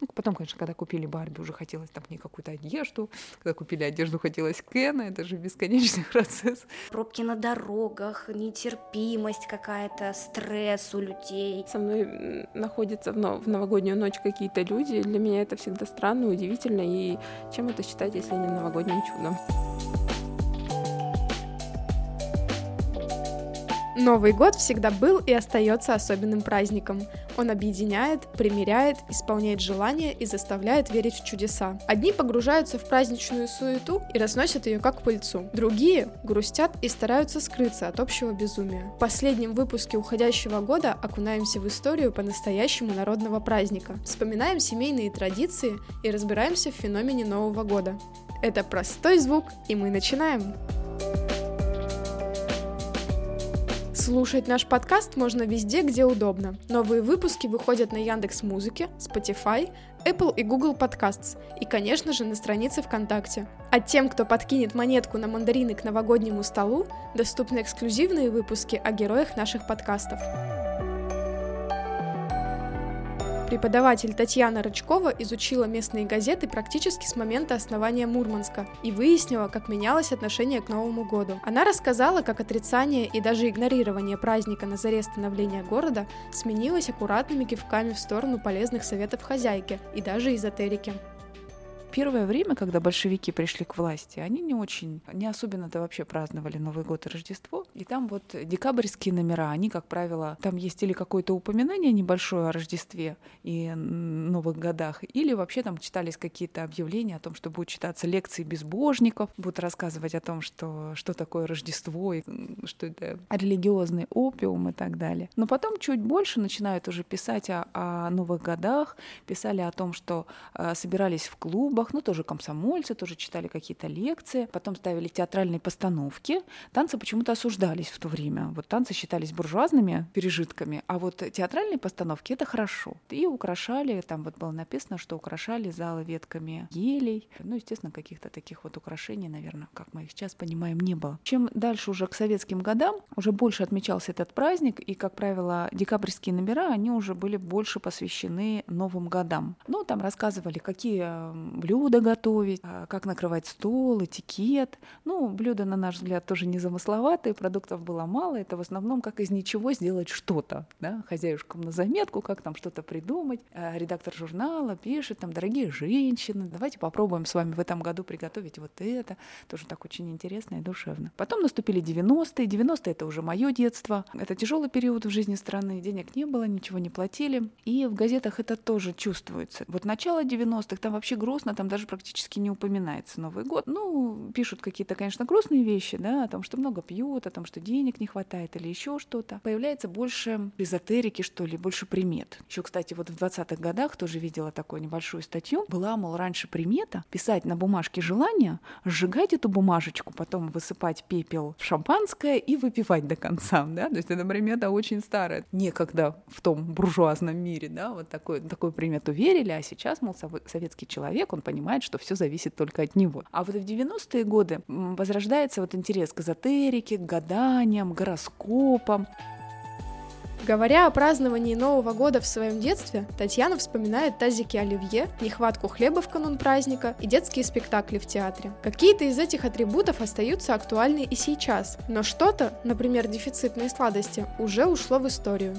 Ну, потом, конечно, когда купили Барби, уже хотелось там не какую-то одежду. Когда купили одежду, хотелось Кена. Это же бесконечный процесс. Пробки на дорогах, нетерпимость какая-то, стресс у людей. Со мной находятся в, в новогоднюю ночь какие-то люди. Для меня это всегда странно, удивительно. И чем это считать, если не новогодним чудом? Новый год всегда был и остается особенным праздником. Он объединяет, примиряет, исполняет желания и заставляет верить в чудеса. Одни погружаются в праздничную суету и разносят ее как пыльцу. Другие грустят и стараются скрыться от общего безумия. В последнем выпуске уходящего года окунаемся в историю по-настоящему народного праздника. Вспоминаем семейные традиции и разбираемся в феномене Нового года. Это простой звук, и мы начинаем! Слушать наш подкаст можно везде, где удобно. Новые выпуски выходят на Яндекс Музыке, Spotify, Apple и Google Podcasts и, конечно же, на странице ВКонтакте. А тем, кто подкинет монетку на мандарины к новогоднему столу, доступны эксклюзивные выпуски о героях наших подкастов. Преподаватель Татьяна Рычкова изучила местные газеты практически с момента основания Мурманска и выяснила, как менялось отношение к Новому году. Она рассказала, как отрицание и даже игнорирование праздника на заре становления города сменилось аккуратными кивками в сторону полезных советов хозяйки и даже эзотерики первое время, когда большевики пришли к власти, они не очень, не особенно-то вообще праздновали Новый год и Рождество. И там вот декабрьские номера, они, как правило, там есть или какое-то упоминание небольшое о Рождестве и Новых годах, или вообще там читались какие-то объявления о том, что будут читаться лекции безбожников, будут рассказывать о том, что, что такое Рождество, и что это религиозный опиум и так далее. Но потом чуть больше начинают уже писать о, о Новых годах, писали о том, что э, собирались в клубах, клубах, ну тоже комсомольцы, тоже читали какие-то лекции, потом ставили театральные постановки. Танцы почему-то осуждались в то время. Вот танцы считались буржуазными пережитками, а вот театральные постановки — это хорошо. И украшали, там вот было написано, что украшали залы ветками елей, ну, естественно, каких-то таких вот украшений, наверное, как мы их сейчас понимаем, не было. Чем дальше уже к советским годам, уже больше отмечался этот праздник, и, как правило, декабрьские номера, они уже были больше посвящены Новым годам. Ну, там рассказывали, какие блюда готовить, а, как накрывать стол, этикет. Ну, блюда, на наш взгляд, тоже незамысловатые, продуктов было мало. Это в основном как из ничего сделать что-то, да, хозяюшкам на заметку, как там что-то придумать. А, редактор журнала пишет, там, дорогие женщины, давайте попробуем с вами в этом году приготовить вот это. Тоже так очень интересно и душевно. Потом наступили 90-е. 90-е — это уже мое детство. Это тяжелый период в жизни страны. Денег не было, ничего не платили. И в газетах это тоже чувствуется. Вот начало 90-х, там вообще грустно, там даже практически не упоминается Новый год. Ну, пишут какие-то, конечно, грустные вещи, да, о том, что много пьют, о том, что денег не хватает или еще что-то. Появляется больше эзотерики, что ли, больше примет. Еще, кстати, вот в 20-х годах тоже видела такую небольшую статью. Была, мол, раньше примета писать на бумажке желания, сжигать эту бумажечку, потом высыпать пепел в шампанское и выпивать до конца, да, то есть эта примета очень старая. Некогда в том буржуазном мире, да, вот такой, такую примету верили, а сейчас, мол, советский человек, он понимает, что все зависит только от него. А вот в 90-е годы возрождается вот интерес к эзотерике, к гаданиям, гороскопам. Говоря о праздновании Нового года в своем детстве, Татьяна вспоминает тазики оливье, нехватку хлеба в канун праздника и детские спектакли в театре. Какие-то из этих атрибутов остаются актуальны и сейчас, но что-то, например, дефицитные сладости, уже ушло в историю.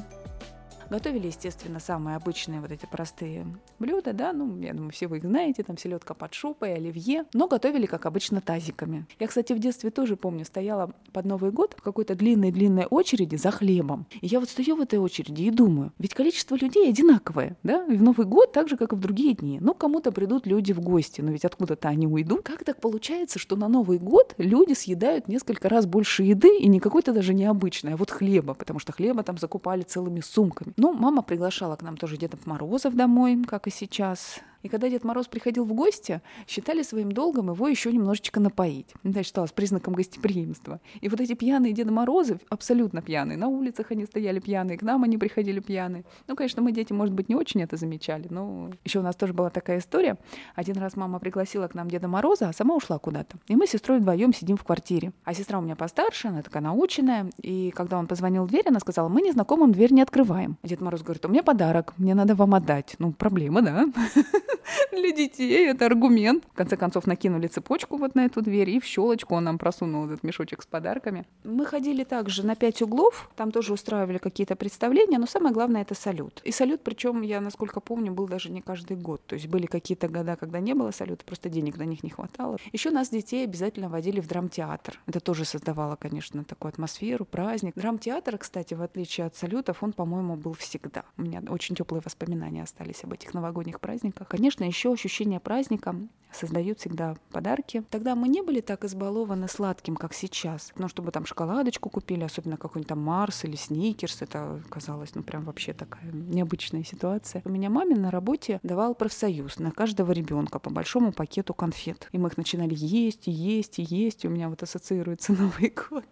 Готовили, естественно, самые обычные вот эти простые блюда, да, ну, я думаю, все вы их знаете, там селедка под шубой, оливье, но готовили, как обычно, тазиками. Я, кстати, в детстве тоже помню, стояла под Новый год в какой-то длинной-длинной очереди за хлебом. И я вот стою в этой очереди и думаю, ведь количество людей одинаковое, да, и в Новый год так же, как и в другие дни. Ну, кому-то придут люди в гости, но ведь откуда-то они уйдут. Как так получается, что на Новый год люди съедают несколько раз больше еды, и не какой-то даже необычный, а вот хлеба, потому что хлеба там закупали целыми сумками. Ну, мама приглашала к нам тоже Дедов Морозов домой, как и сейчас. И когда Дед Мороз приходил в гости, считали своим долгом его еще немножечко напоить. Это считалось признаком гостеприимства. И вот эти пьяные Деда Морозы, абсолютно пьяные, на улицах они стояли пьяные, к нам они приходили пьяные. Ну, конечно, мы, дети, может быть, не очень это замечали, но еще у нас тоже была такая история. Один раз мама пригласила к нам Деда Мороза, а сама ушла куда-то. И мы с сестрой вдвоем сидим в квартире. А сестра у меня постарше, она такая наученная. И когда он позвонил в дверь, она сказала, мы незнакомым дверь не открываем. Дед Мороз говорит, у меня подарок, мне надо вам отдать. Ну, проблема, да? Для детей это аргумент. В конце концов, накинули цепочку вот на эту дверь, и в щелочку он нам просунул этот мешочек с подарками. Мы ходили также на пять углов, там тоже устраивали какие-то представления, но самое главное — это салют. И салют, причем я, насколько помню, был даже не каждый год. То есть были какие-то года, когда не было салюта, просто денег на них не хватало. Еще нас, детей, обязательно водили в драмтеатр. Это тоже создавало, конечно, такую атмосферу, праздник. Драмтеатр, кстати, в отличие от салютов, он, по-моему, был всегда. У меня очень теплые воспоминания остались об этих новогодних праздниках. Конечно, еще ощущение праздника создают всегда подарки. Тогда мы не были так избалованы сладким, как сейчас. Ну, чтобы там шоколадочку купили, особенно какой-нибудь там Марс или Сникерс, это казалось, ну, прям вообще такая необычная ситуация. У меня маме на работе давал профсоюз на каждого ребенка по большому пакету конфет. И мы их начинали есть, и есть, и есть. И у меня вот ассоциируется Новый год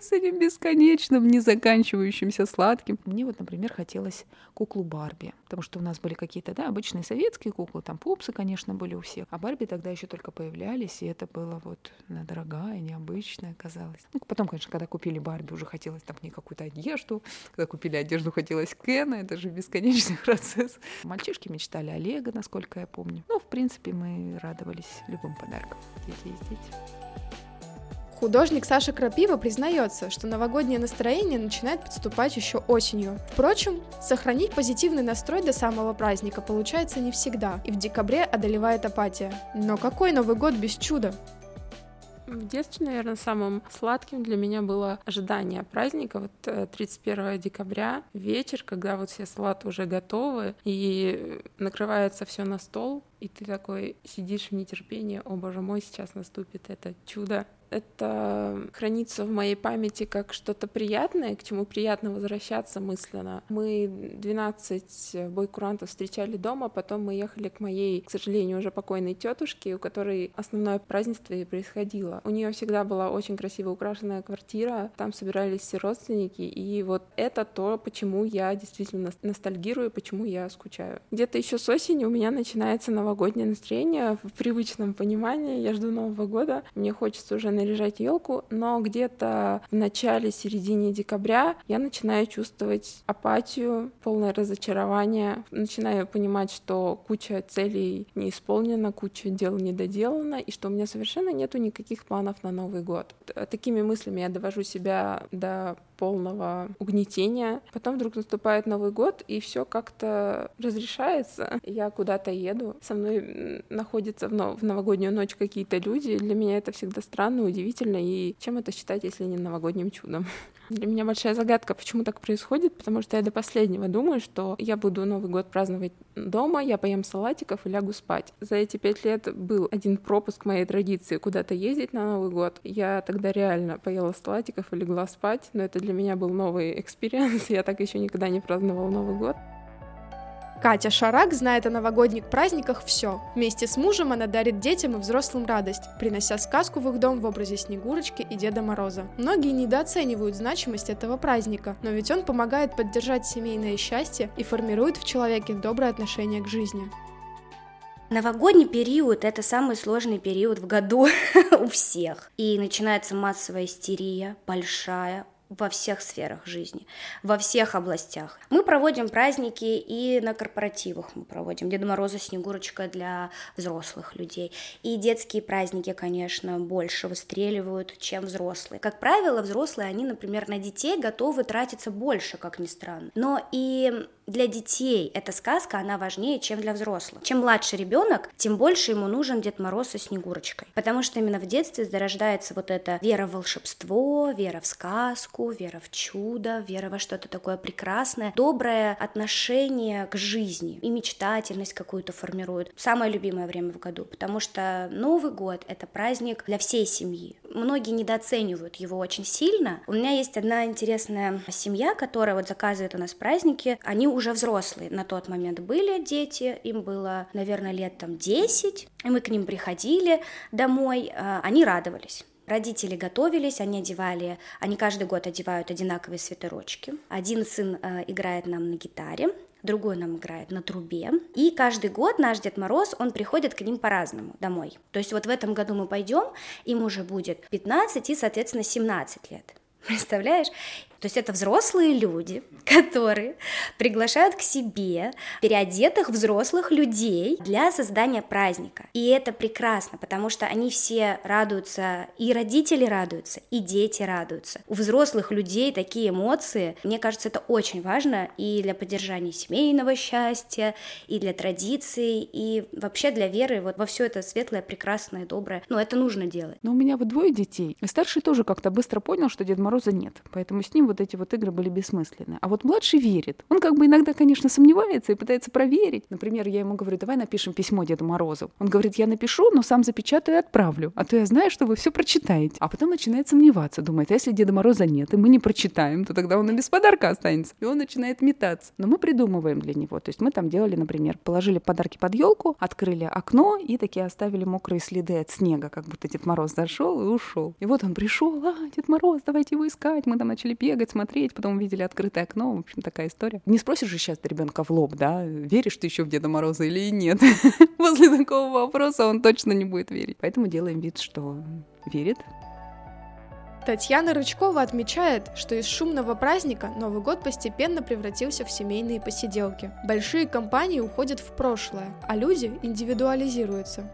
с этим бесконечным, незаканчивающимся сладким. Мне вот, например, хотелось куклу Барби, потому что у нас были какие-то, да, обычные советские куклы, там пупсы, конечно, были у всех, а Барби тогда еще только появлялись, и это было вот да, дорогая, необычная казалось. Ну, потом, конечно, когда купили Барби, уже хотелось там не какую-то одежду, когда купили одежду, хотелось Кена, это же бесконечный процесс. Мальчишки мечтали о Лего, насколько я помню. Ну, в принципе, мы радовались любым подаркам. Дети есть дети. Художник Саша Крапива признается, что новогоднее настроение начинает подступать еще осенью. Впрочем, сохранить позитивный настрой до самого праздника получается не всегда, и в декабре одолевает апатия. Но какой Новый год без чуда? В детстве, наверное, самым сладким для меня было ожидание праздника. Вот 31 э, декабря, вечер, когда вот все салаты уже готовы, и накрывается все на стол, и ты такой сидишь в нетерпении, о боже мой, сейчас наступит это чудо, это хранится в моей памяти как что-то приятное, к чему приятно возвращаться мысленно. Мы 12 бойкурантов встречали дома, потом мы ехали к моей, к сожалению, уже покойной тетушке, у которой основное празднество и происходило. У нее всегда была очень красиво украшенная квартира, там собирались все родственники, и вот это то, почему я действительно ностальгирую, почему я скучаю. Где-то еще с осени у меня начинается новогоднее настроение в привычном понимании. Я жду Нового года, мне хочется уже наряжать елку, но где-то в начале-середине декабря я начинаю чувствовать апатию, полное разочарование, начинаю понимать, что куча целей не исполнена, куча дел не доделана, и что у меня совершенно нету никаких планов на Новый год. Такими мыслями я довожу себя до полного угнетения. Потом вдруг наступает Новый год, и все как-то разрешается. Я куда-то еду, со мной находятся в, в новогоднюю ночь какие-то люди. Для меня это всегда странно, удивительно. И чем это считать, если не новогодним чудом? Для меня большая загадка, почему так происходит, потому что я до последнего думаю, что я буду Новый год праздновать дома, я поем салатиков и лягу спать. За эти пять лет был один пропуск моей традиции куда-то ездить на Новый год. Я тогда реально поела салатиков и легла спать, но это для меня был новый experience, я так еще никогда не праздновала Новый год. Катя Шарак знает о новогодних праздниках все. Вместе с мужем она дарит детям и взрослым радость, принося сказку в их дом в образе Снегурочки и Деда Мороза. Многие недооценивают значимость этого праздника, но ведь он помогает поддержать семейное счастье и формирует в человеке доброе отношение к жизни. Новогодний период – это самый сложный период в году у всех. И начинается массовая истерия, большая, во всех сферах жизни, во всех областях. Мы проводим праздники и на корпоративах мы проводим. Деда Мороза, Снегурочка для взрослых людей. И детские праздники, конечно, больше выстреливают, чем взрослые. Как правило, взрослые, они, например, на детей готовы тратиться больше, как ни странно. Но и для детей эта сказка, она важнее, чем для взрослых. Чем младше ребенок, тем больше ему нужен Дед Мороз со Снегурочкой. Потому что именно в детстве зарождается вот эта вера в волшебство, вера в сказку, вера в чудо, вера во что-то такое прекрасное, доброе отношение к жизни и мечтательность какую-то формирует. Самое любимое время в году, потому что Новый год — это праздник для всей семьи. многие недооценивают его очень сильно. У меня есть одна интересная семья, которая вот заказывает у нас праздники. Они уже взрослые на тот момент были дети, им было, наверное, лет там 10, и мы к ним приходили домой, а, они радовались. Родители готовились, они одевали, они каждый год одевают одинаковые свитерочки. Один сын э, играет нам на гитаре, другой нам играет на трубе. И каждый год наш Дед Мороз, он приходит к ним по-разному домой. То есть вот в этом году мы пойдем, им уже будет 15 и, соответственно, 17 лет. Представляешь? То есть это взрослые люди, которые приглашают к себе переодетых взрослых людей для создания праздника. И это прекрасно, потому что они все радуются, и родители радуются, и дети радуются. У взрослых людей такие эмоции, мне кажется, это очень важно и для поддержания семейного счастья, и для традиций, и вообще для веры вот во все это светлое, прекрасное, доброе. Но это нужно делать. Но у меня вот двое детей. И старший тоже как-то быстро понял, что Деда Мороза нет. Поэтому с ним вот эти вот игры были бессмысленны. А вот младший верит. Он как бы иногда, конечно, сомневается и пытается проверить. Например, я ему говорю, давай напишем письмо Деду Морозу. Он говорит, я напишу, но сам запечатаю и отправлю. А то я знаю, что вы все прочитаете. А потом начинает сомневаться, думает, а если Деда Мороза нет, и мы не прочитаем, то тогда он и без подарка останется. И он начинает метаться. Но мы придумываем для него. То есть мы там делали, например, положили подарки под елку, открыли окно и такие оставили мокрые следы от снега, как будто Дед Мороз зашел и ушел. И вот он пришел, а, Дед Мороз, давайте его искать. Мы там начали бегать, смотреть смотреть, потом увидели открытое окно, в общем, такая история. Не спросишь же сейчас ребенка в лоб, да, веришь ты еще в Деда Мороза или нет. После такого вопроса он точно не будет верить. Поэтому делаем вид, что верит. Татьяна Рычкова отмечает, что из шумного праздника Новый год постепенно превратился в семейные посиделки. Большие компании уходят в прошлое, а люди индивидуализируются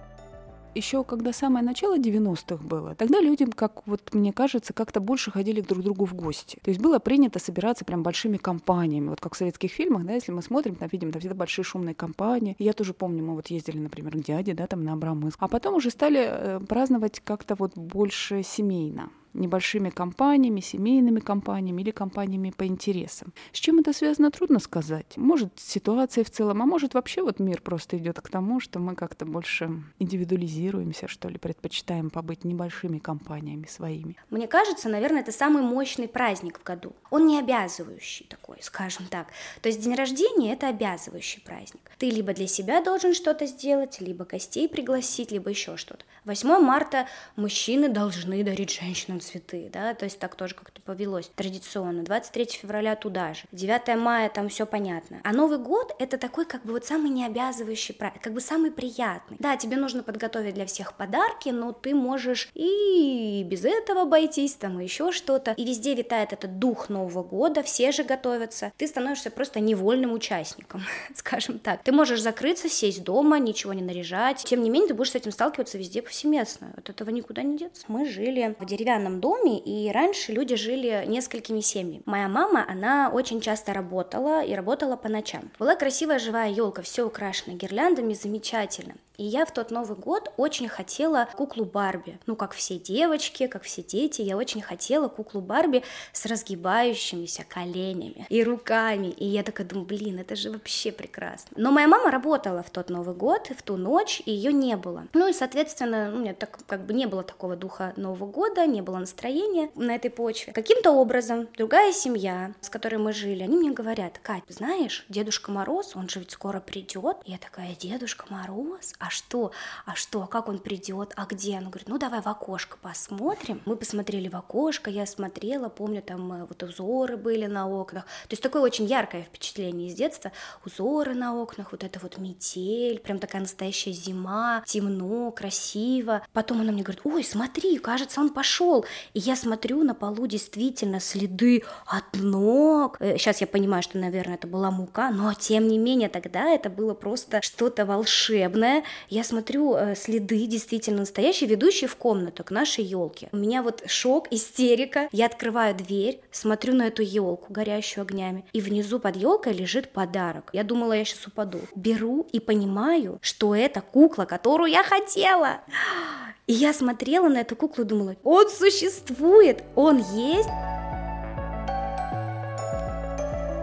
еще когда самое начало 90-х было, тогда людям, как вот мне кажется, как-то больше ходили друг к другу в гости. То есть было принято собираться прям большими компаниями, вот как в советских фильмах, да, если мы смотрим, там видим, там всегда большие шумные компании. Я тоже помню, мы вот ездили, например, к дяде, да, там на Абрамыск. А потом уже стали э, праздновать как-то вот больше семейно небольшими компаниями, семейными компаниями или компаниями по интересам. С чем это связано, трудно сказать. Может, ситуация в целом, а может, вообще вот мир просто идет к тому, что мы как-то больше индивидуализируемся, что ли, предпочитаем побыть небольшими компаниями своими. Мне кажется, наверное, это самый мощный праздник в году. Он не обязывающий такой, скажем так. То есть день рождения — это обязывающий праздник. Ты либо для себя должен что-то сделать, либо гостей пригласить, либо еще что-то. 8 марта мужчины должны дарить женщинам цветы, да, то есть так тоже как-то повелось традиционно. 23 февраля туда же. 9 мая там все понятно. А Новый год это такой как бы вот самый необязывающий праздник, как бы самый приятный. Да, тебе нужно подготовить для всех подарки, но ты можешь и без этого обойтись, там еще что-то. И везде витает этот дух Нового года, все же готовятся. Ты становишься просто невольным участником, скажем так. Ты можешь закрыться, сесть дома, ничего не наряжать. Тем не менее, ты будешь с этим сталкиваться везде повсеместно. От этого никуда не деться. Мы жили в деревянном доме, и раньше люди жили несколькими семьями. Моя мама, она очень часто работала и работала по ночам. Была красивая живая елка, все украшено гирляндами, замечательно. И я в тот Новый год очень хотела куклу Барби. Ну, как все девочки, как все дети, я очень хотела куклу Барби с разгибающимися коленями и руками. И я такая думаю, блин, это же вообще прекрасно. Но моя мама работала в тот Новый год, в ту ночь, и ее не было. Ну и, соответственно, у меня так как бы не было такого духа Нового года, не было настроения на этой почве. Каким-то образом другая семья, с которой мы жили, они мне говорят, Кать, знаешь, Дедушка Мороз, он же ведь скоро придет. Я такая, Дедушка Мороз? А а что, а что, а как он придет, а где? Она говорит, ну давай в окошко посмотрим. Мы посмотрели в окошко, я смотрела, помню, там э, вот узоры были на окнах. То есть такое очень яркое впечатление из детства. Узоры на окнах, вот это вот метель, прям такая настоящая зима, темно, красиво. Потом она мне говорит, ой, смотри, кажется, он пошел. И я смотрю, на полу действительно следы от ног. Сейчас э, я понимаю, что, наверное, это была мука, но тем не менее тогда это было просто что-то волшебное, я смотрю э, следы действительно настоящие, ведущие в комнату к нашей елке. У меня вот шок, истерика. Я открываю дверь, смотрю на эту елку, горящую огнями, и внизу под елкой лежит подарок. Я думала, я сейчас упаду. Беру и понимаю, что это кукла, которую я хотела. И я смотрела на эту куклу и думала, он существует, он есть.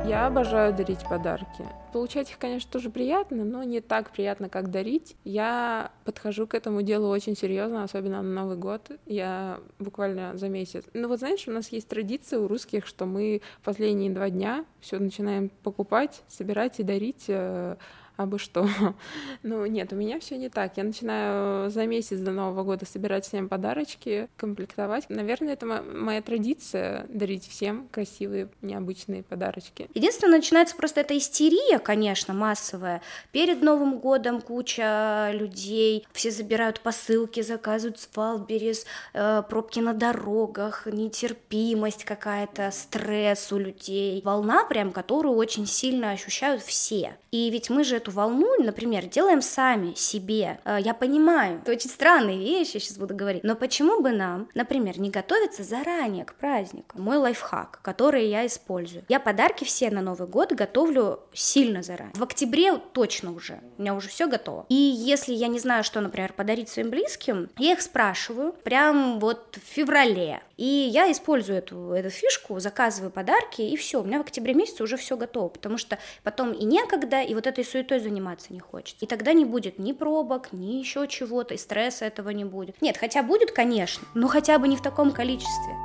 Я обожаю дарить подарки. Получать их, конечно, тоже приятно, но не так приятно, как дарить. Я подхожу к этому делу очень серьезно, особенно на Новый год. Я буквально за месяц. Ну вот знаешь, у нас есть традиция у русских, что мы последние два дня все начинаем покупать, собирать и дарить э, а бы что. ну, нет, у меня все не так. Я начинаю за месяц до Нового года собирать всем подарочки, комплектовать. Наверное, это моя традиция дарить всем красивые, необычные подарочки. Единственное, начинается просто эта истерия, конечно, массовая. Перед Новым годом куча людей, все забирают посылки, заказывают с Валберис, э, пробки на дорогах, нетерпимость какая-то, стресс у людей. Волна прям, которую очень сильно ощущают все. И ведь мы же эту волну, например, делаем сами себе. Э, я понимаю, это очень странные вещи, я сейчас буду говорить, но почему бы нам, например, не готовиться заранее к празднику? Мой лайфхак, который я использую. Я подарки все на Новый год готовлю сильно заранее. В октябре точно уже, у меня уже все готово. И если я не знаю, что, например, подарить своим близким, я их спрашиваю прям вот в феврале. И я использую эту, эту фишку, заказываю подарки, и все, у меня в октябре месяце уже все готово, потому что потом и некогда, и вот этой суетой заниматься не хочется. И тогда не будет ни пробок, ни еще чего-то, и стресса этого не будет. Нет, хотя будет, конечно, но хотя бы не в таком количестве.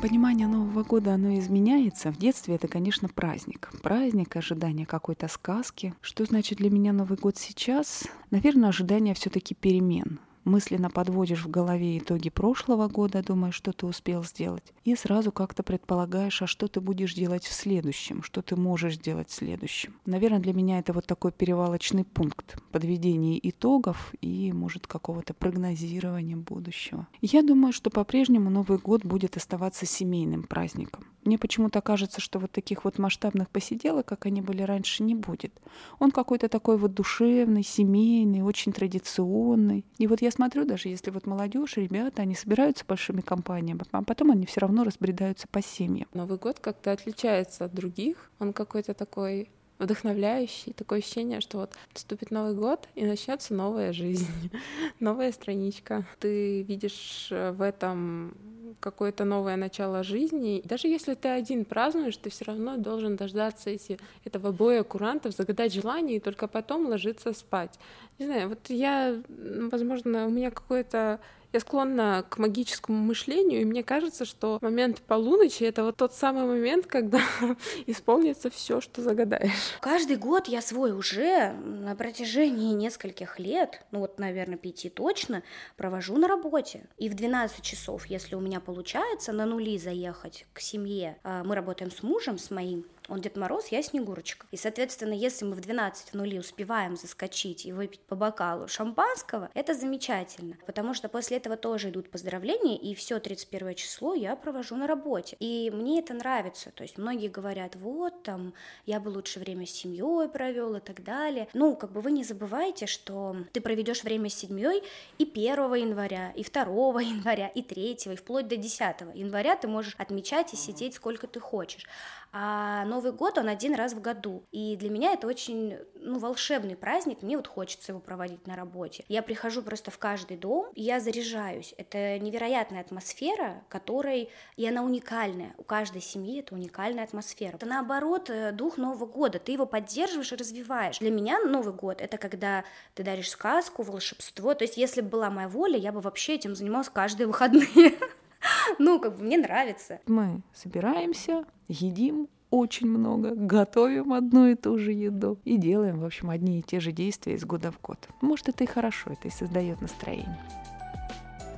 Понимание Нового года, оно изменяется. В детстве это, конечно, праздник. Праздник, ожидание какой-то сказки. Что значит для меня Новый год сейчас? Наверное, ожидание все таки перемен мысленно подводишь в голове итоги прошлого года, думаешь, что ты успел сделать, и сразу как-то предполагаешь, а что ты будешь делать в следующем, что ты можешь делать в следующем. Наверное, для меня это вот такой перевалочный пункт подведения итогов и, может, какого-то прогнозирования будущего. Я думаю, что по-прежнему Новый год будет оставаться семейным праздником. Мне почему-то кажется, что вот таких вот масштабных посиделок, как они были раньше, не будет. Он какой-то такой вот душевный, семейный, очень традиционный. И вот я смотрю, даже если вот молодежь, ребята, они собираются большими компаниями, а потом они все равно разбредаются по семьям. Новый год как-то отличается от других. Он какой-то такой вдохновляющий, такое ощущение, что вот наступит Новый год и начнется новая жизнь, новая страничка. Ты видишь э, в этом какое-то новое начало жизни. Даже если ты один празднуешь, ты все равно должен дождаться эти, этого боя курантов, загадать желание и только потом ложиться спать. Не знаю, вот я, возможно, у меня какое-то я склонна к магическому мышлению, и мне кажется, что момент полуночи — это вот тот самый момент, когда исполнится все, что загадаешь. Каждый год я свой уже на протяжении нескольких лет, ну вот, наверное, пяти точно, провожу на работе. И в 12 часов, если у меня получается на нули заехать к семье, а, мы работаем с мужем, с моим, он Дед Мороз, я Снегурочка. И, соответственно, если мы в 12 в нули успеваем заскочить и выпить по бокалу шампанского, это замечательно, потому что после этого тоже идут поздравления, и все 31 число я провожу на работе. И мне это нравится, то есть многие говорят, вот, там, я бы лучше время с семьей провел и так далее. Ну, как бы вы не забывайте, что ты проведешь время с семьей и 1 января, и 2 января, и 3, и вплоть до 10 января ты можешь отмечать и сидеть сколько ты хочешь. А Новый год, он один раз в году. И для меня это очень, ну, волшебный праздник. Мне вот хочется его проводить на работе. Я прихожу просто в каждый дом, и я заряжаюсь. Это невероятная атмосфера, которой... И она уникальная. У каждой семьи это уникальная атмосфера. Это наоборот э, дух Нового года. Ты его поддерживаешь и развиваешь. Для меня Новый год — это когда ты даришь сказку, волшебство. То есть если бы была моя воля, я бы вообще этим занималась каждые выходные. Ну, как бы мне нравится. Мы собираемся, едим очень много, готовим одну и ту же еду и делаем, в общем, одни и те же действия из года в год. Может, это и хорошо, это и создает настроение.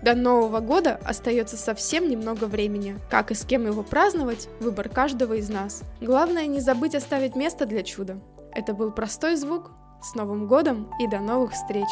До Нового года остается совсем немного времени. Как и с кем его праздновать – выбор каждого из нас. Главное не забыть оставить место для чуда. Это был простой звук. С Новым годом и до новых встреч!